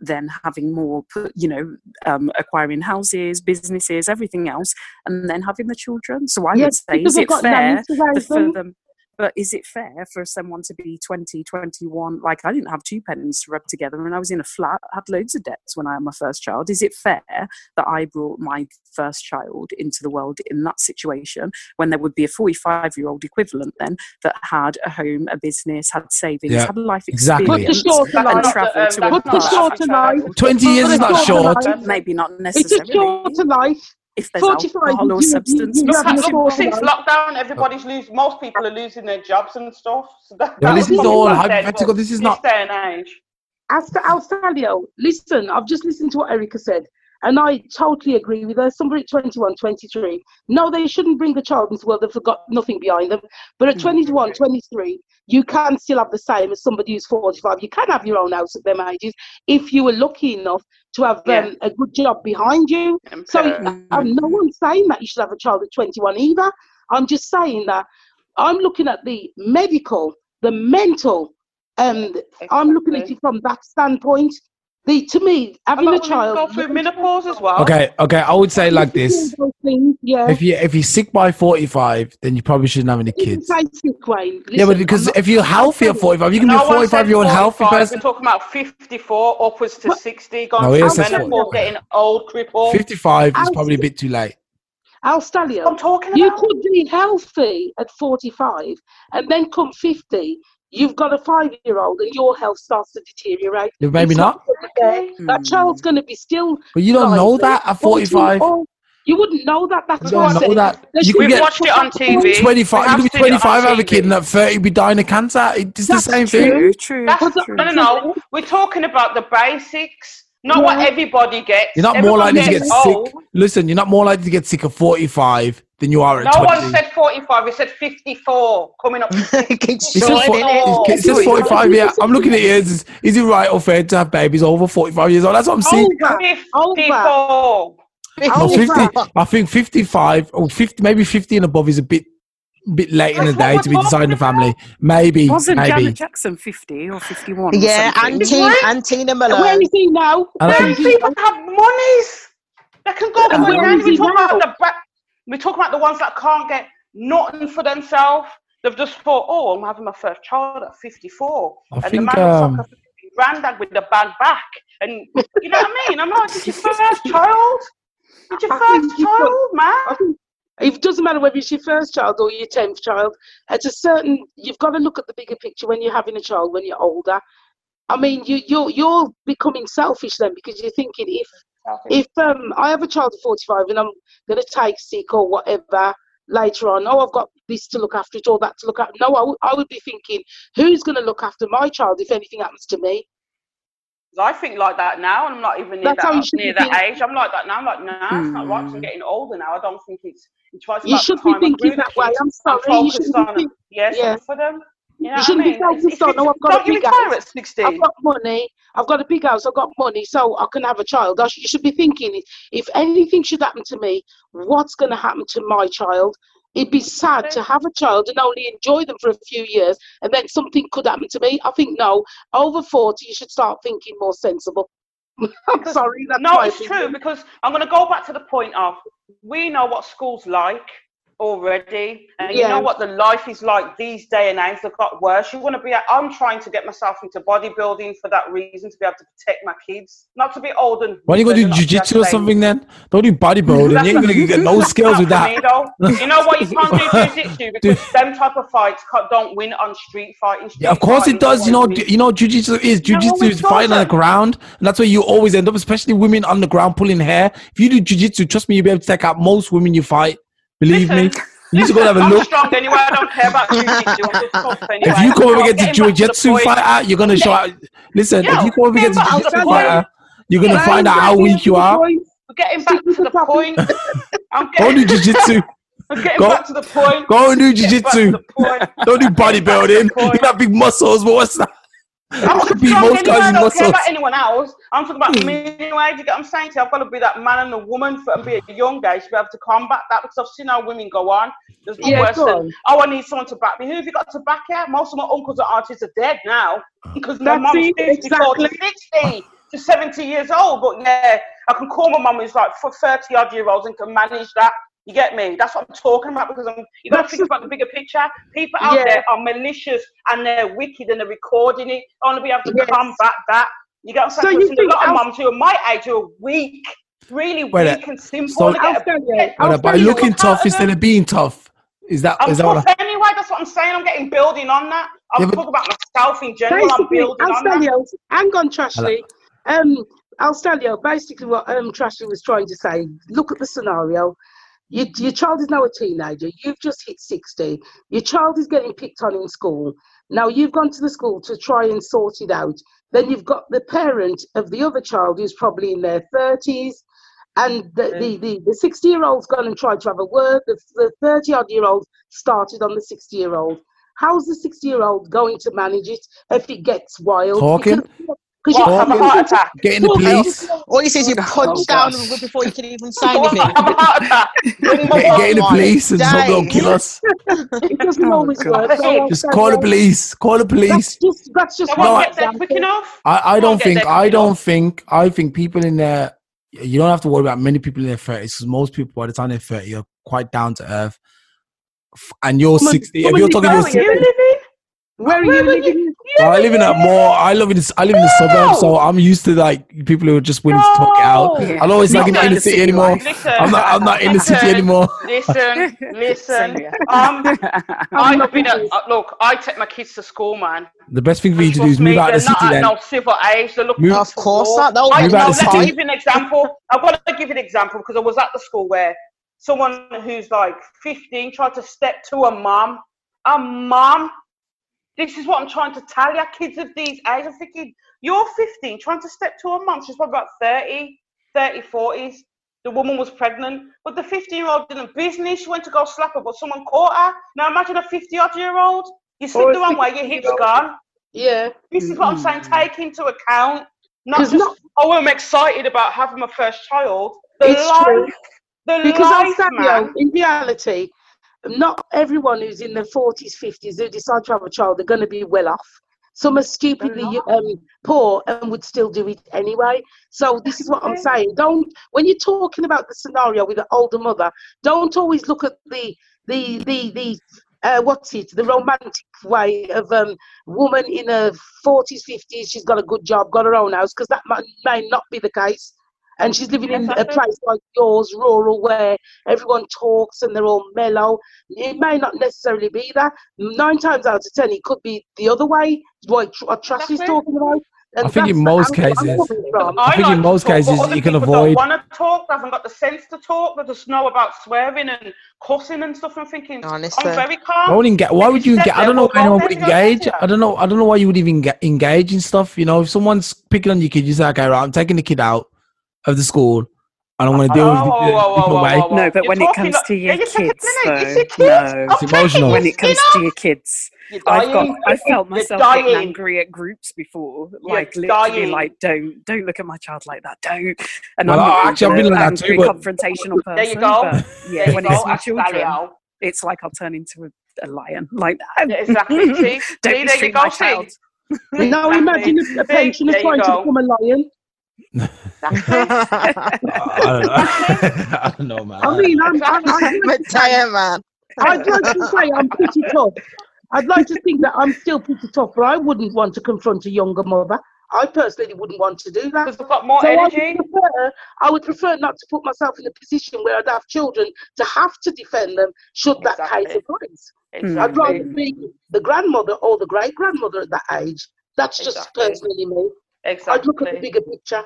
then having more, you know, um, acquiring houses, businesses, everything else, and then having the children. So I would say, is it fair the- for them? But is it fair for someone to be 20, 21? Like, I didn't have two pennies to rub together and I was in a flat, had loads of debts when I had my first child. Is it fair that I brought my first child into the world in that situation when there would be a 45 year old equivalent then that had a home, a business, had savings, Yeah, had life exactly. Put experience? short That's and not travel um, to a Put the not short average life. 20 years is not short. life. Maybe not It's a necessarily. shorter life. If there's 45, alcohol or you- you- substance you Look have at your misuse. look, short since lockdown, everybody's losing. Most people are losing their jobs and stuff. So that, Yeah, this is all I'm saying, hypothetical. but This is this not. day and age. As to Alstalio, listen, I've just listened to what Erica said, and I totally agree with her. Somebody at 21, 23, no, they shouldn't bring the child into the world. They've got nothing behind them. But at Mm. 21, 23, you can still have the same as somebody who's 45. You can have your own house at them ages if you were lucky enough to have Yeah. um, a good job behind you. And So. I'm no one's saying that you should have a child at 21 either. I'm just saying that I'm looking at the medical, the mental, and I'm looking at Exactly. it from that standpoint. The to me, having a lot child. go through menopause as well. Okay, okay. I would say like this. Things, yeah. If you if you're sick by 45, then you probably shouldn't have any kids. Sick, Wayne. Yeah, but because not- if you're healthy at 45, you can no be 45 said year old healthy person. We're talking about 54 upwards to But- 60, going No, through he says menopause, 45. getting old, crippled. 55 is probably a bit too late. Al Stallion, I'm talking you about. could be healthy at 45, and then come 50, you've got a five-year-old, and your health starts to deteriorate. Yeah, Maybe not. gonna be there. That Mm. child's going to be still. But you don't know that at 45. 14 You wouldn't know that. That's You what don't I'm know saying. that. You should could We've get watched it on TV. 25, We you have could be seen it on 25, have a kid, and at 30 be dying of cancer. It's the That's same thing. True, true. That's, true. no, no, no. We're talking about the basics, not what everybody gets. You're not more likely to get gets sick. Listen, you're not more likely to get sick at 45 than you are at No 20. one said 45. We said 54. Coming up. to 50. Keeps It says, shorting for, it. it says 45, yeah. I'm looking at it. Is, is it right or fair to have babies over 45 years old? That's what I'm seeing. Over. 54. No, Over. 50, I think 55 or 50, maybe 50 and above is a bit bit late in the what day we're to be deciding the family. Maybe, Wasn't maybe. Janet Jackson 50 or 51? Yeah, something? and Tina, and Tina Malone. is he now? And I Where think- is he People have monies. They can go And for where he We talk about the back. We talk about the ones that can't get nothing for themselves. They've just thought, oh, I'm having my first child at 54, I and the think, man um, looks like granddad with the bag back, and you know what I mean. I'm like, it's your first child. It's your I first child, man. I it doesn't matter whether it's your first child or your tenth child. At a certain, you've got to look at the bigger picture when you're having a child when you're older. I mean, you you're you're becoming selfish then because you're thinking if if um I have a child at 45 and I'm going to take sick or whatever later on, oh I've got this to look after it or that to look after. No, I would- be thinking who's going to look after my child if anything happens to me. I think like that now, and I'm not even near That's that, near that age. I'm like that now. I'm like, nah, it's not right. I'm Hmm. getting older now. I don't think it's. You should be thinking that way. I'm sorry, you shouldn't on be them. think- Yes, yeah. for them. You know You shouldn't I be mean? focused It's- on, "Oh, I've got a big house. I've got money. I've got a big house. I've got money, so I can have a child. I sh- you should be thinking, if anything should happen to me, what's going to happen to my child? It'd be sad to have a child and only enjoy them for a few years, and then something could happen to me. I think no, over forty, you should start thinking more sensible. I'm sorry, that's No, it's true because I'm going to go back to the point of we know what school's like already, and you know what the life is like these day and age. They've got worse. You want to be. I'm trying to get myself into bodybuilding for that reason to be able to protect my kids, not to be old and. Why don't you go do and not jujitsu or something then? Don't do bodybuilding. You ain't gonna get no skills with that. me. You know what? You can't do jiu-jitsu because them type of fights don't win on street fighting. Yeah, of course it does. You know, always wins. you know, jujitsu is No, jujitsu it is fighting on the ground, and that's where you always end up. Especially women on the ground pulling hair. If you do jujitsu, trust me, you'll be able to take out most women you fight. Believe me. You need to go and have a I'm look. strong anyway. I don't care about jiu-jitsu. I'm just tough anyway. If you come up against a getting to the jiu-jitsu point. fighter, you're gonna show out. Listen, Yeah, if you come up against a I'll fighter, you're gonna find out how weak you are. We're getting back to the point. I'm Go do getting, jiu-jitsu. I'm getting Go- back to the point. Go and do jiu-jitsu. Don't do Getting back to the bodybuilding. You got big muscles, but what's that? I'm I could beat most anyway, I don't care about anyone else. I'm talking about Hmm. me anyway. Do you get what I'm saying to you? I've got to be that man and a woman for, and be a young age to be able to combat that because I've seen how women go on. There's no Yeah, worse than, oh, I need someone to back me. Who have you got to back you? Most of my uncles and aunties are dead now because my mum's it, 54 to exactly. 60 to 70 years old. But yeah, I can call my mum who's like for 30 odd year olds and can manage that. You get me? That's what I'm talking about because I'm, you got to think about the bigger picture. People out Yeah. there are malicious and they're wicked and they're recording it. I want to be able to Yes. combat that. You get what I'm saying? So you Because there's a think lot of mums who are my age who are weak, really Wait, weak and simple. so- They get a- I'll tell you, But by looking tough instead of being tough, is that I'm is that tough what? I, anyway. That's what I'm saying. I'm getting building on that. I'm Yeah, but- talking about myself in general. I'm basically, building on that. Alstelio, hang on, Trashley. Um, Alstelio, basically what um, Trashley was trying to say, look at the scenario. Your, your child is now a teenager. You've just hit 60. Your child is getting picked on in school. Now you've gone to the school to try and sort it out. Then you've got the parent of the other child who's probably in their 30s. And the, the, the, the 60 year old's gone and tried to have a word. The 30 odd year old started on the 60 year old. How's the 60 year old going to manage it if it gets wild? Talking? Because What, you have a heart attack? Get in the police. All you say is you Oh, punch God. down before you can even say What, anything. have a heart attack? Get, get in the police and some go days. kill us. it doesn't Oh, always God. work. So Just call the police. Call the That's police. just that's just one No, won't get there example. quick enough. I, I don't think I don't think I think people in their you don't have to worry about many people in their thirties because most people by the time they're thirty are quite down to earth. And you're Woman- sixty. If you're talking, Where you're are Where are you you living? Where are you Where were you- living? Well, I live in a more. I live in. I live in the suburbs, so I'm used to like people who are just willing to talk out. I'm always like in Not the like inner the city city anymore. Listen, I'm not. I'm not in the city anymore. Listen, listen. Same here. Um, I'm not I've been a, look. I take my kids to school, man. The best thing for you to do is move me, out of the city. not Then no civil age. They're looking Move- Of course war. not. They'll I, get Move out no, of the let city. me give you an example. I've got to give you an example because I was at the school where someone who's like 15 tried to step to a mom. A mom. This is what I'm trying to tell you. Kids of these age, I'm thinking, you're 15 trying to step to a mom. She's probably about 30, 30, 40s. The woman was pregnant, but the 15 year old didn't business. She went to go slap her, but someone caught her. Now imagine a 50 odd year old. You slip the wrong way, your hips 60-year-old. gone. Yeah. This is what I'm saying. Mm. Take into account not 'Cause just not- oh I'm excited about having my first child. The It's life, true. the Because I'll life, tell you, in reality, not everyone who's in their 40s, 50s who decide to have a child, they're going to be well off. Some are stupidly um, poor and would still do it anyway. So this is what I'm saying. Don't when you're talking about the scenario with an older mother, don't always look at the the the the uh, what's it the romantic way of um woman in her 40s 50s she's got a good job got her own house because that may not be the case and she's living in a place like yours rural where everyone talks and they're all mellow it may not necessarily be that nine times out of ten it could be the other way what, Tr- what Trash is talking about and I think in most the angle I'm cases- I think in like to most talk, cases you can people avoid- Don't want to talk. They haven't got the sense to talk. They just know about swearing and cussing and stuff. I'm thinking, Honestly. I'm very I calm. wouldn't get. Why would you you engage? I don't know for why anyone would you engage. I don't know. I don't know why you would even get, engage in stuff. You know, if someone's picking on your kid, you say, "Okay, right, I'm taking the kid out of the school, I don't want to deal with it Oh, a whoa, different whoa, whoa, way." whoa, whoa. No, but You're when it comes like- to yeah, your you're taking- kids, no, no, though, your kids. no. It's emotional. when it comes to your kids, I've got. I've felt myself getting angry at groups before, You're like literally, dying. like don't don't look at my child like that, don't. And Well, I'm not actually, I've even been like that too, but- confrontational person. There you go. Yeah, There when go, it's my children, it's like I'll turn into a, a lion. Like that. Yeah, exactly. See, don't see, there you go. See, child. now imagine a, a pensioner trying to become a lion I don't know. I don't know, man. I mean I'm, I'm, I'm but damn, man. I'd like to say I'm pretty tough. I'd like to think that I'm still pretty tough, but I wouldn't want to confront a younger mother. I personally wouldn't want to do that. because I've got more So I would, energy. prefer, I would prefer not to put myself in a position where I'd have children to have to defend them should that Exactly. case arise. I'd rather be the grandmother or the great grandmother at that age. That's just Exactly. personally me. I'd look at the bigger picture.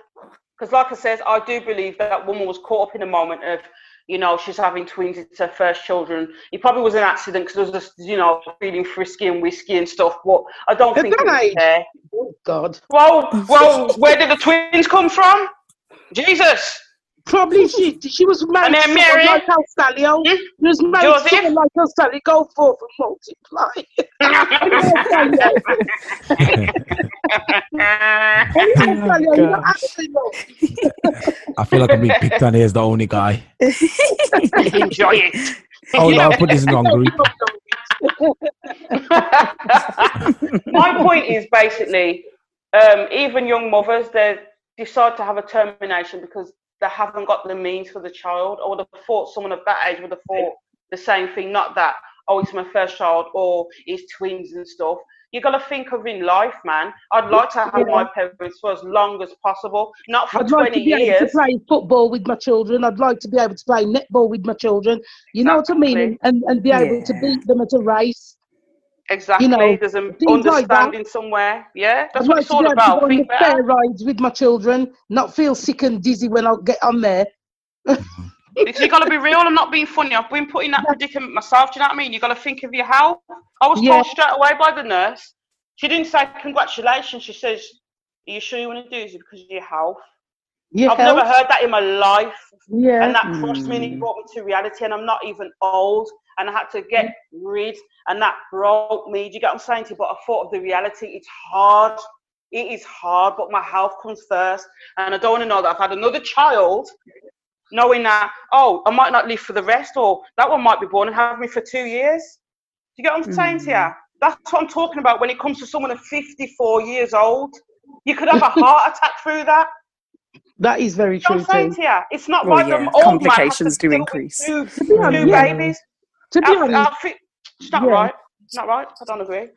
Because, like I says, I do believe that woman was caught up in a moment of, you know, she's having twins. It's her first children. It probably was an accident because it was just, you know, feeling frisky and whiskey and stuff. But I don't At think it that was age? there. Oh God. Well, well, where did the twins come from? Jesus. Probably she she was married And to then someone Mary- like Al Stallion. Hmm? She was married to Joseph? someone like Al Stallion. Go forth and multiply. Al Stallion, you're not actually not. I feel like I'm being picked on here as the only guy. Enjoy it. Oh no, I'll put this in the wrong group. My point is basically, um, even young mothers, they decide to have a termination because they haven't got the means for the child. I would have thought someone of that age would have thought the same thing, not that, oh, it's my first child or it's twins and stuff. You got to think of in life, man. I'd like to have my parents for as long as possible, not for I'd like to be able to play football with my children. I'd like to be able to play netball with my children. You know what I mean? And and be able to beat them at a race. Exactly. know, There's an things like understanding somewhere. Yeah, that's I'd what like it's all about. on the fair rides with my children, not feel sick and dizzy when I get on there. You got to be real. I'm not being funny. I've been put in that predicament myself. Do you know what I mean? You got to think of your health. I was Yeah. told straight away by the nurse. She didn't say congratulations. She says, "Are you sure you want to do this because of your health?" Your I've health. never heard that in my life, yeah. and that crushed me and it Mm. brought me to reality. And I'm not even old, and I had to get rid, and that broke me. Do you get what I'm saying to you? But I thought of the reality. It's hard. It is hard, but my health comes first, and I don't want to know that I've had another child knowing that oh I might not live for the rest or that one might be born and have me for two years. Do you get what I'm saying to you? That's what I'm talking about when it comes to someone of 54 years old. You could have a heart attack through that. That is very true what I'm saying too. to you? It's not Well, like yeah, an old to complications do increase. Two, To be honest, two yeah. babies. To be Our, honest, our fi- it's not Yeah. right. It's not right. I don't agree.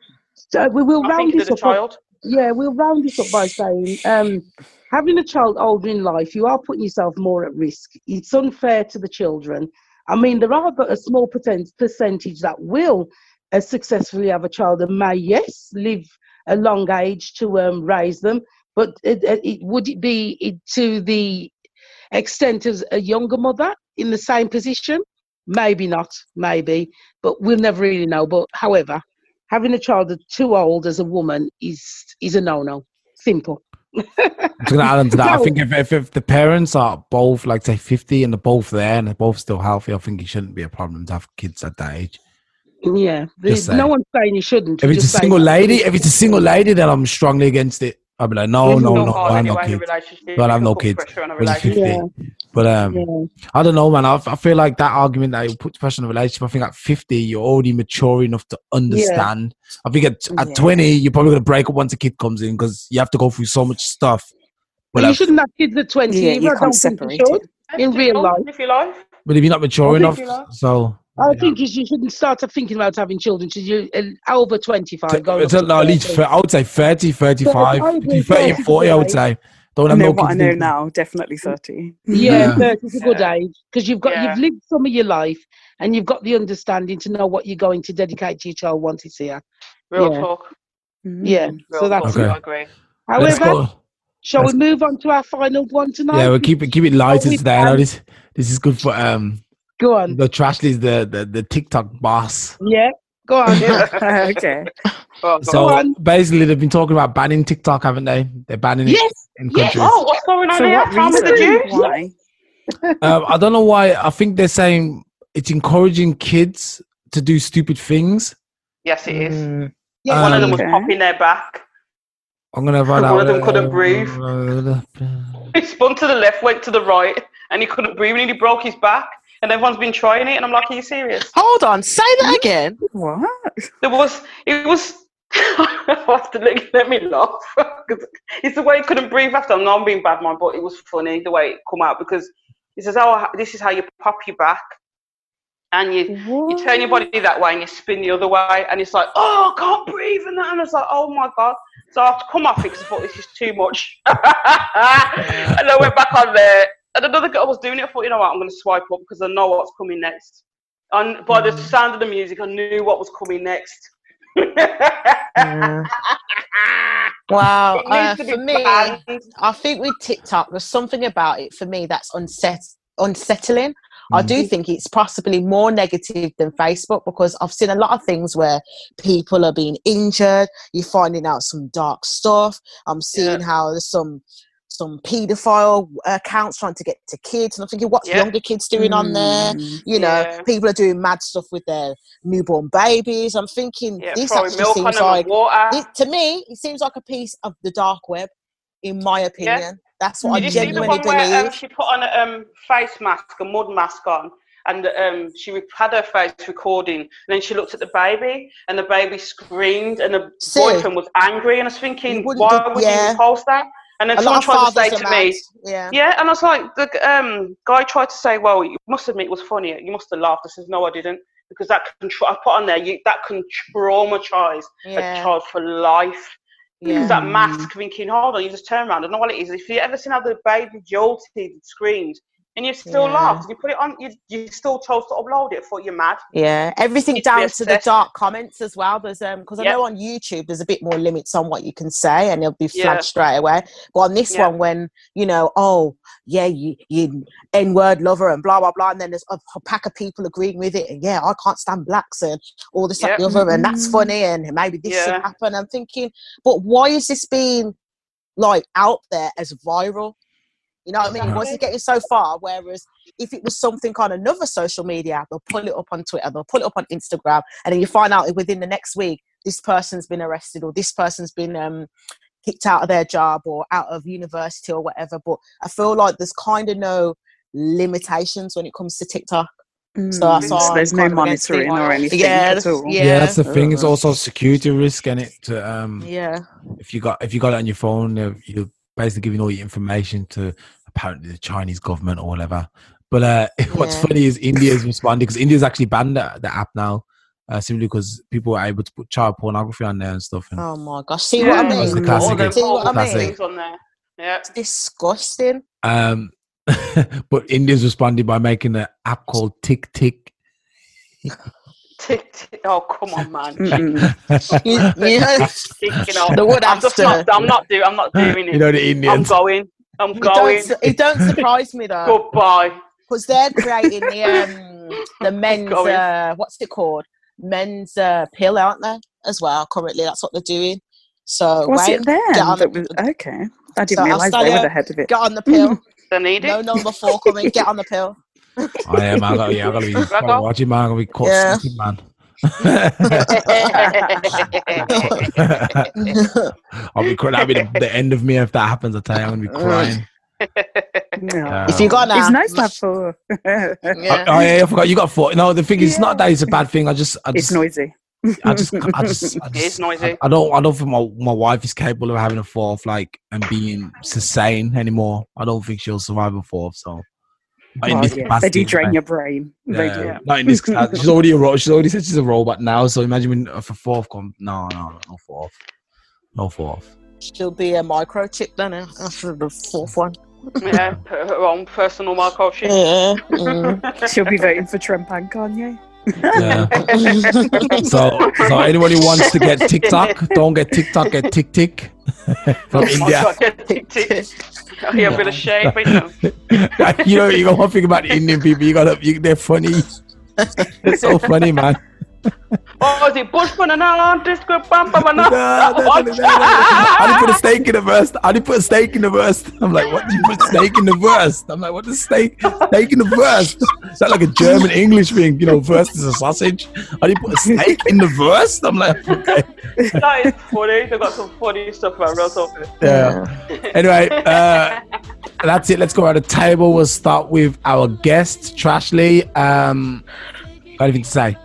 uh, we will I'm round this up. child. Yeah, we'll round this up by saying um, having a child older in life, you are putting yourself more at risk. It's unfair to the children. I mean, there are but a small percent, percentage that will uh, successfully have a child and may, yes, live a long age to um, raise them. But it, it, it, would it be to the extent of a younger mother in the same position? Maybe not, maybe, but we'll never really know. But however, having a child that's too old as a woman is is a no no. Simple. I'm just gonna add on to that. I think if, if if the parents are both like say 50 and they're both there and they're both still healthy, I think it shouldn't be a problem to have kids at that age. Yeah, there's no one's saying you shouldn't. If it's a single lady, if it's a single lady, then I'm strongly against it. I'd be like, no, It's no, no, I have no anyway in a kids. relationship. Don't have no put kids. pressure on a When it's relationship. 50. But um, Yeah. I don't know, man. I, I feel like that argument that you put pressure on a relationship. I think at fifty, you're already mature enough to understand. Yeah. I think at, at Yeah. twenty, you're probably gonna break up once a kid comes in because you have to go through so much stuff. But But, you shouldn't have kids at 20 Yeah, you can't separate it. In real life. Live your life. but if you're not mature enough, think you are. so I you know. think you you shouldn't start thinking about having children till you uh, over 25. T- going up it's no, at least 30. I would say 30, 35, I 30 30 40, I would say. Don't have I know no what I know thinking- now. Definitely thirty. Yeah, Yeah. 30 is a good Yeah. age because you've got Yeah. you've lived some of your life and you've got the understanding to know what you're going to dedicate to your child once it's here. Real Yeah. talk. Yeah, Mm. Real so that's talk. Okay. I agree. However, shall we let's- move on to our final one tonight? Yeah, we'll keep it keep it lighter we today. I know this this is good for um Go on. the Trashley's the, the the TikTok boss. Yeah, go on. okay. Oh, God. So on. basically, they've been talking about banning TikTok, haven't they? They're banning it yes, in yes. countries. oh, what's going on For here? what Tell the. Why? Um, I don't know why. I think they're saying it's encouraging kids to do stupid things. Yes, it is. Mm. yes. One of them was Okay. popping their back. I'm gonna find out. One of them couldn't breathe. breathe. He spun to the left, went to the right, and he couldn't breathe, and he broke his back. And everyone's been trying it, and I'm like, "Are you serious?" Hold on, say that again. What? There was, it was. I have to let, let me laugh. 'Cause it's the way he couldn't breathe after. I'm not being bad man, but it was funny the way it come out because he says, "Oh, this is how you pop your back, and you you turn your body that way and you spin the other way, and it's like, oh, I can't breathe, and that, and it's like, oh my god. So I have to come off it because I thought this is too much, and I went back on there, and another girl was doing it. I thought, you know what, I'm going to swipe up because I know what's coming next. And by the sound of the music, I knew what was coming next. Yeah. Wow. Uh, for me, banned. I think with TikTok, there's something about it for me that's unset unsettling. I Mm. do think it's possibly more negative than Facebook because I've seen a lot of things where people are being injured. You're finding out some dark stuff. I'm seeing how there's some some paedophile accounts trying to get to kids, and I'm thinking, what's Yeah. younger kids doing on there? Mm. You know, Yeah. people are doing mad stuff with their newborn babies. I'm thinking Yeah, this actually seems like it, to me, it seems like a piece of the dark web, in my opinion. That's what Did I you see the genuinely one where um, believe. she put on a um, face mask, a mud mask on, and um, she had her face recording, and then she looked at the baby, and the baby screamed, and the See? boyfriend was angry, and I was thinking, why do- would yeah. you post that? And then A someone tried to say to me. Yeah. yeah, and I was like, the um, guy tried to say, well, you must admit it was funny. You must have laughed. I said, no, I didn't, because that can tr- I put on there, you, that can traumatize a child for life. Because Yeah. that mask thinking, hold on, you just turn around. I don't know what it is. If you ever seen how the baby jolted and screamed, and you still Yeah. laughed, you put it on, you, you still chose to upload it. I thought you're mad. Yeah, everything Needs to be down to the dark comments as well. There's um because I Yep. know on YouTube there's a bit more limits on what you can say and it'll be flagged Yeah. straight away. But on this Yeah. one, when you know, oh yeah, you you n word lover and blah blah blah, and then there's a, a pack of people agreeing with it, and yeah, I can't stand blacks and all this that, Yep. the other, and that's Mhm. funny, and maybe this should happen. I'm thinking, but why is this being like out there as viral? You know what I mean? Why is it getting so far? Whereas if it was something on another social media, they'll pull it up on Twitter, they'll pull it up on Instagram, and then you find out within the next week this person's been arrested or this person's been um, kicked out of their job or out of university or whatever. But I feel like there's kind of no limitations when it comes to TikTok. So Mm. why I'm there's no kind of against it. monitoring or anything Yeah, at all. yeah. Yeah, that's the thing. It's also security risk, and it to um Yeah, if you got if you got it on your phone, you're basically giving all your information to apparently the Chinese government or whatever. But uh, what's Yeah. funny is India's responding because India's actually banned the, the app now, uh, simply because people are able to put child pornography on there and stuff. And Oh my gosh! See Yeah. what I That's mean? the classic. All them See what I Classic. mean? things on there. Yeah. It's disgusting. um, but India's responded by making an app called Tick Tick. Tick, tick. Oh, come on, man. Out. The wood I'm just not, I'm not doing, I'm not doing it. you know the Indians. I'm going. I'm it going. don't, su- it don't surprise me though. Goodbye. because they're creating the um the men's uh what's it called men's uh pill aren't they as well currently that's what they're doing so Was wait, it them? get on- That was, okay. I didn't So realise they were up. ahead of it. get on the pill They need it. no number four coming get on the pill I am. I got. Yeah, I got to be Back gotta off. watching, man. I got to be caught Yeah. slipping, man. I'll be crying. That'll be the, the end of me if that happens. I tell you, I'm gonna be mm. crying. No. if you got It's nice to have four. Yeah. Oh, oh, yeah, I forgot you got four. No, the thing is, it's not that it's a bad thing. I just, I just It's noisy. I just, I just, I It is noisy. I, I don't, I don't think my, my wife is capable of having a fourth, like, and being sane anymore. I don't think she'll survive a fourth. So, not in Oh, this yeah. They do drain anyway. your brain. They Yeah, do. Not in this. capacity. She's already a ro- She's already said she's a robot now. So imagine when if a fourth come. No, no, no, no fourth. No fourth. she'll be a microchip then eh, after the fourth one. yeah, put her own personal microchip. Yeah. mm. She'll be voting for Trump and Kanye. Yeah. so, so anyone who wants to get TikTok, don't get TikTok, get Tik Tik from Oh India. God, yeah, tick, tick. I hear a bit of shade, but you know. you know, you got one thing about the Indian people. You got to, you, they're funny. They're so funny, man. Oh. I didn't put a steak in the verse. I didn't put a steak in the verse. I'm like, what? Do you put steak in the verse? I'm like, what is steak? Steak in the verse? Is that like a German English thing? You know, verse is a sausage. I didn't put a steak in the verse. I'm like, okay, That is funny. They've got some funny stuff talk. yeah. Anyway, uh, that's it. Let's go around the table. We'll start with our guest, Trashley. Um, got anything to say?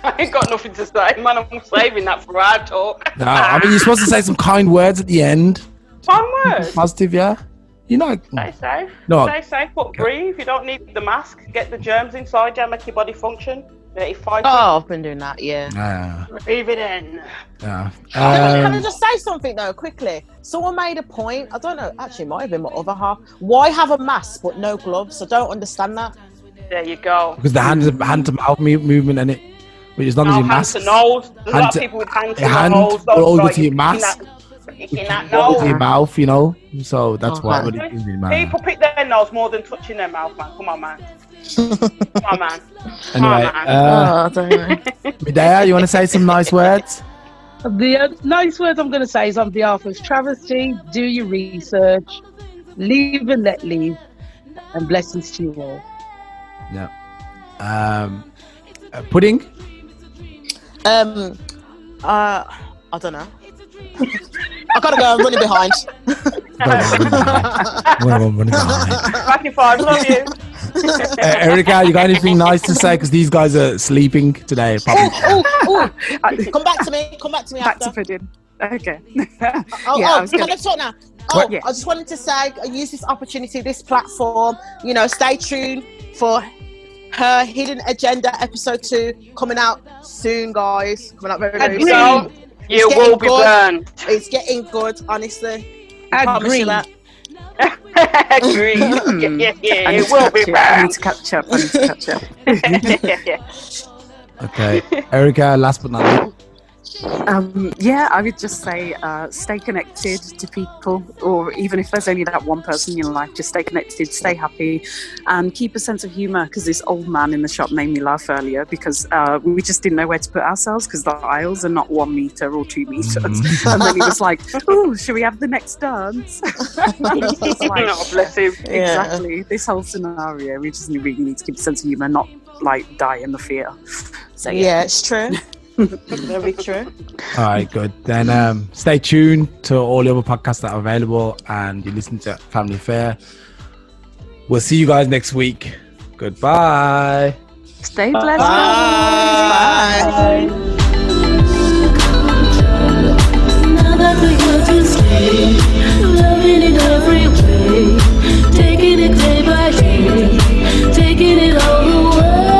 I ain't got nothing to say, man. I'm saving that for our talk. No, I mean you're supposed to say some kind words at the end. Kind words. Positive, yeah. You know, Stay safe. No. Stay safe, but breathe. You don't need the mask. Get the germs inside you, make your body function. Let it fight Oh, I've been doing that, yeah. yeah, it. Breathe it in. yeah. Can I- can I Um, just say something though, quickly? Someone made a point. I don't know. Actually, it might have been my other half. Why have a mask but no gloves? I don't understand that. There you go. because the hand hand to mouth movement and it, which as long as Now, you hand mask, to nose. There's a Hand lot of people with hand to hand nose. will hold it like, to your mask. that- Picking that hold it to nose. your mouth, you know. So that's why. Okay. What it is, man. People pick their nose more than touching their mouth, man. Come on, man. Come on, man. Anyway, man. uh, oh, I. Medea, you want to say some nice words? The uh, nice words I'm going to say is on behalf of Travesty, do your research, leave and let leave, and blessings to you all. Yeah. Um, uh, pudding. Um, uh, I don't know. I gotta go. I'm running behind. Rocky Five, love you. Uh, Erica, you got anything nice to say? Because these guys are sleeping today. Probably. oh, oh, oh. Come back to me. Come back to me Back to after. pudding. Okay. Oh, Yeah, I oh was can gonna- I talk now? Oh, Yeah. I just wanted to say, I use this opportunity, this platform. You know, stay tuned for her hidden agenda episode two coming out soon, guys. Coming out very, very And you soon. know, you It's will getting be good. burned. It's getting good, honestly. I promise you that. Agreed. Hmm. Yeah, yeah, yeah. I need It to will be catch up. I need burned. to catch up. I need to catch up. yeah, yeah. Okay, Erica. Last but not least. Um, yeah, I would just say uh, stay connected to people, or even if there's only that one person in your life, just stay connected, stay happy, and keep a sense of humour. Because this old man in the shop made me laugh earlier because uh, we just didn't know where to put ourselves because the aisles are not one meter or two meters. Mhm. And then he was like, "Oh, should we have the next dance?" Like, oh, bless him. Yeah. Exactly. This whole scenario, we just really need to keep a sense of humour, not like die in the fear. So Yeah, it's true. Very true. All right, good. Then um, stay tuned to all the other podcasts that are available, and you listen to Family Fair. We'll see you guys next week. Goodbye. stay blessed. Bye. Another reason to loving it every way, taking it day by day, taking it all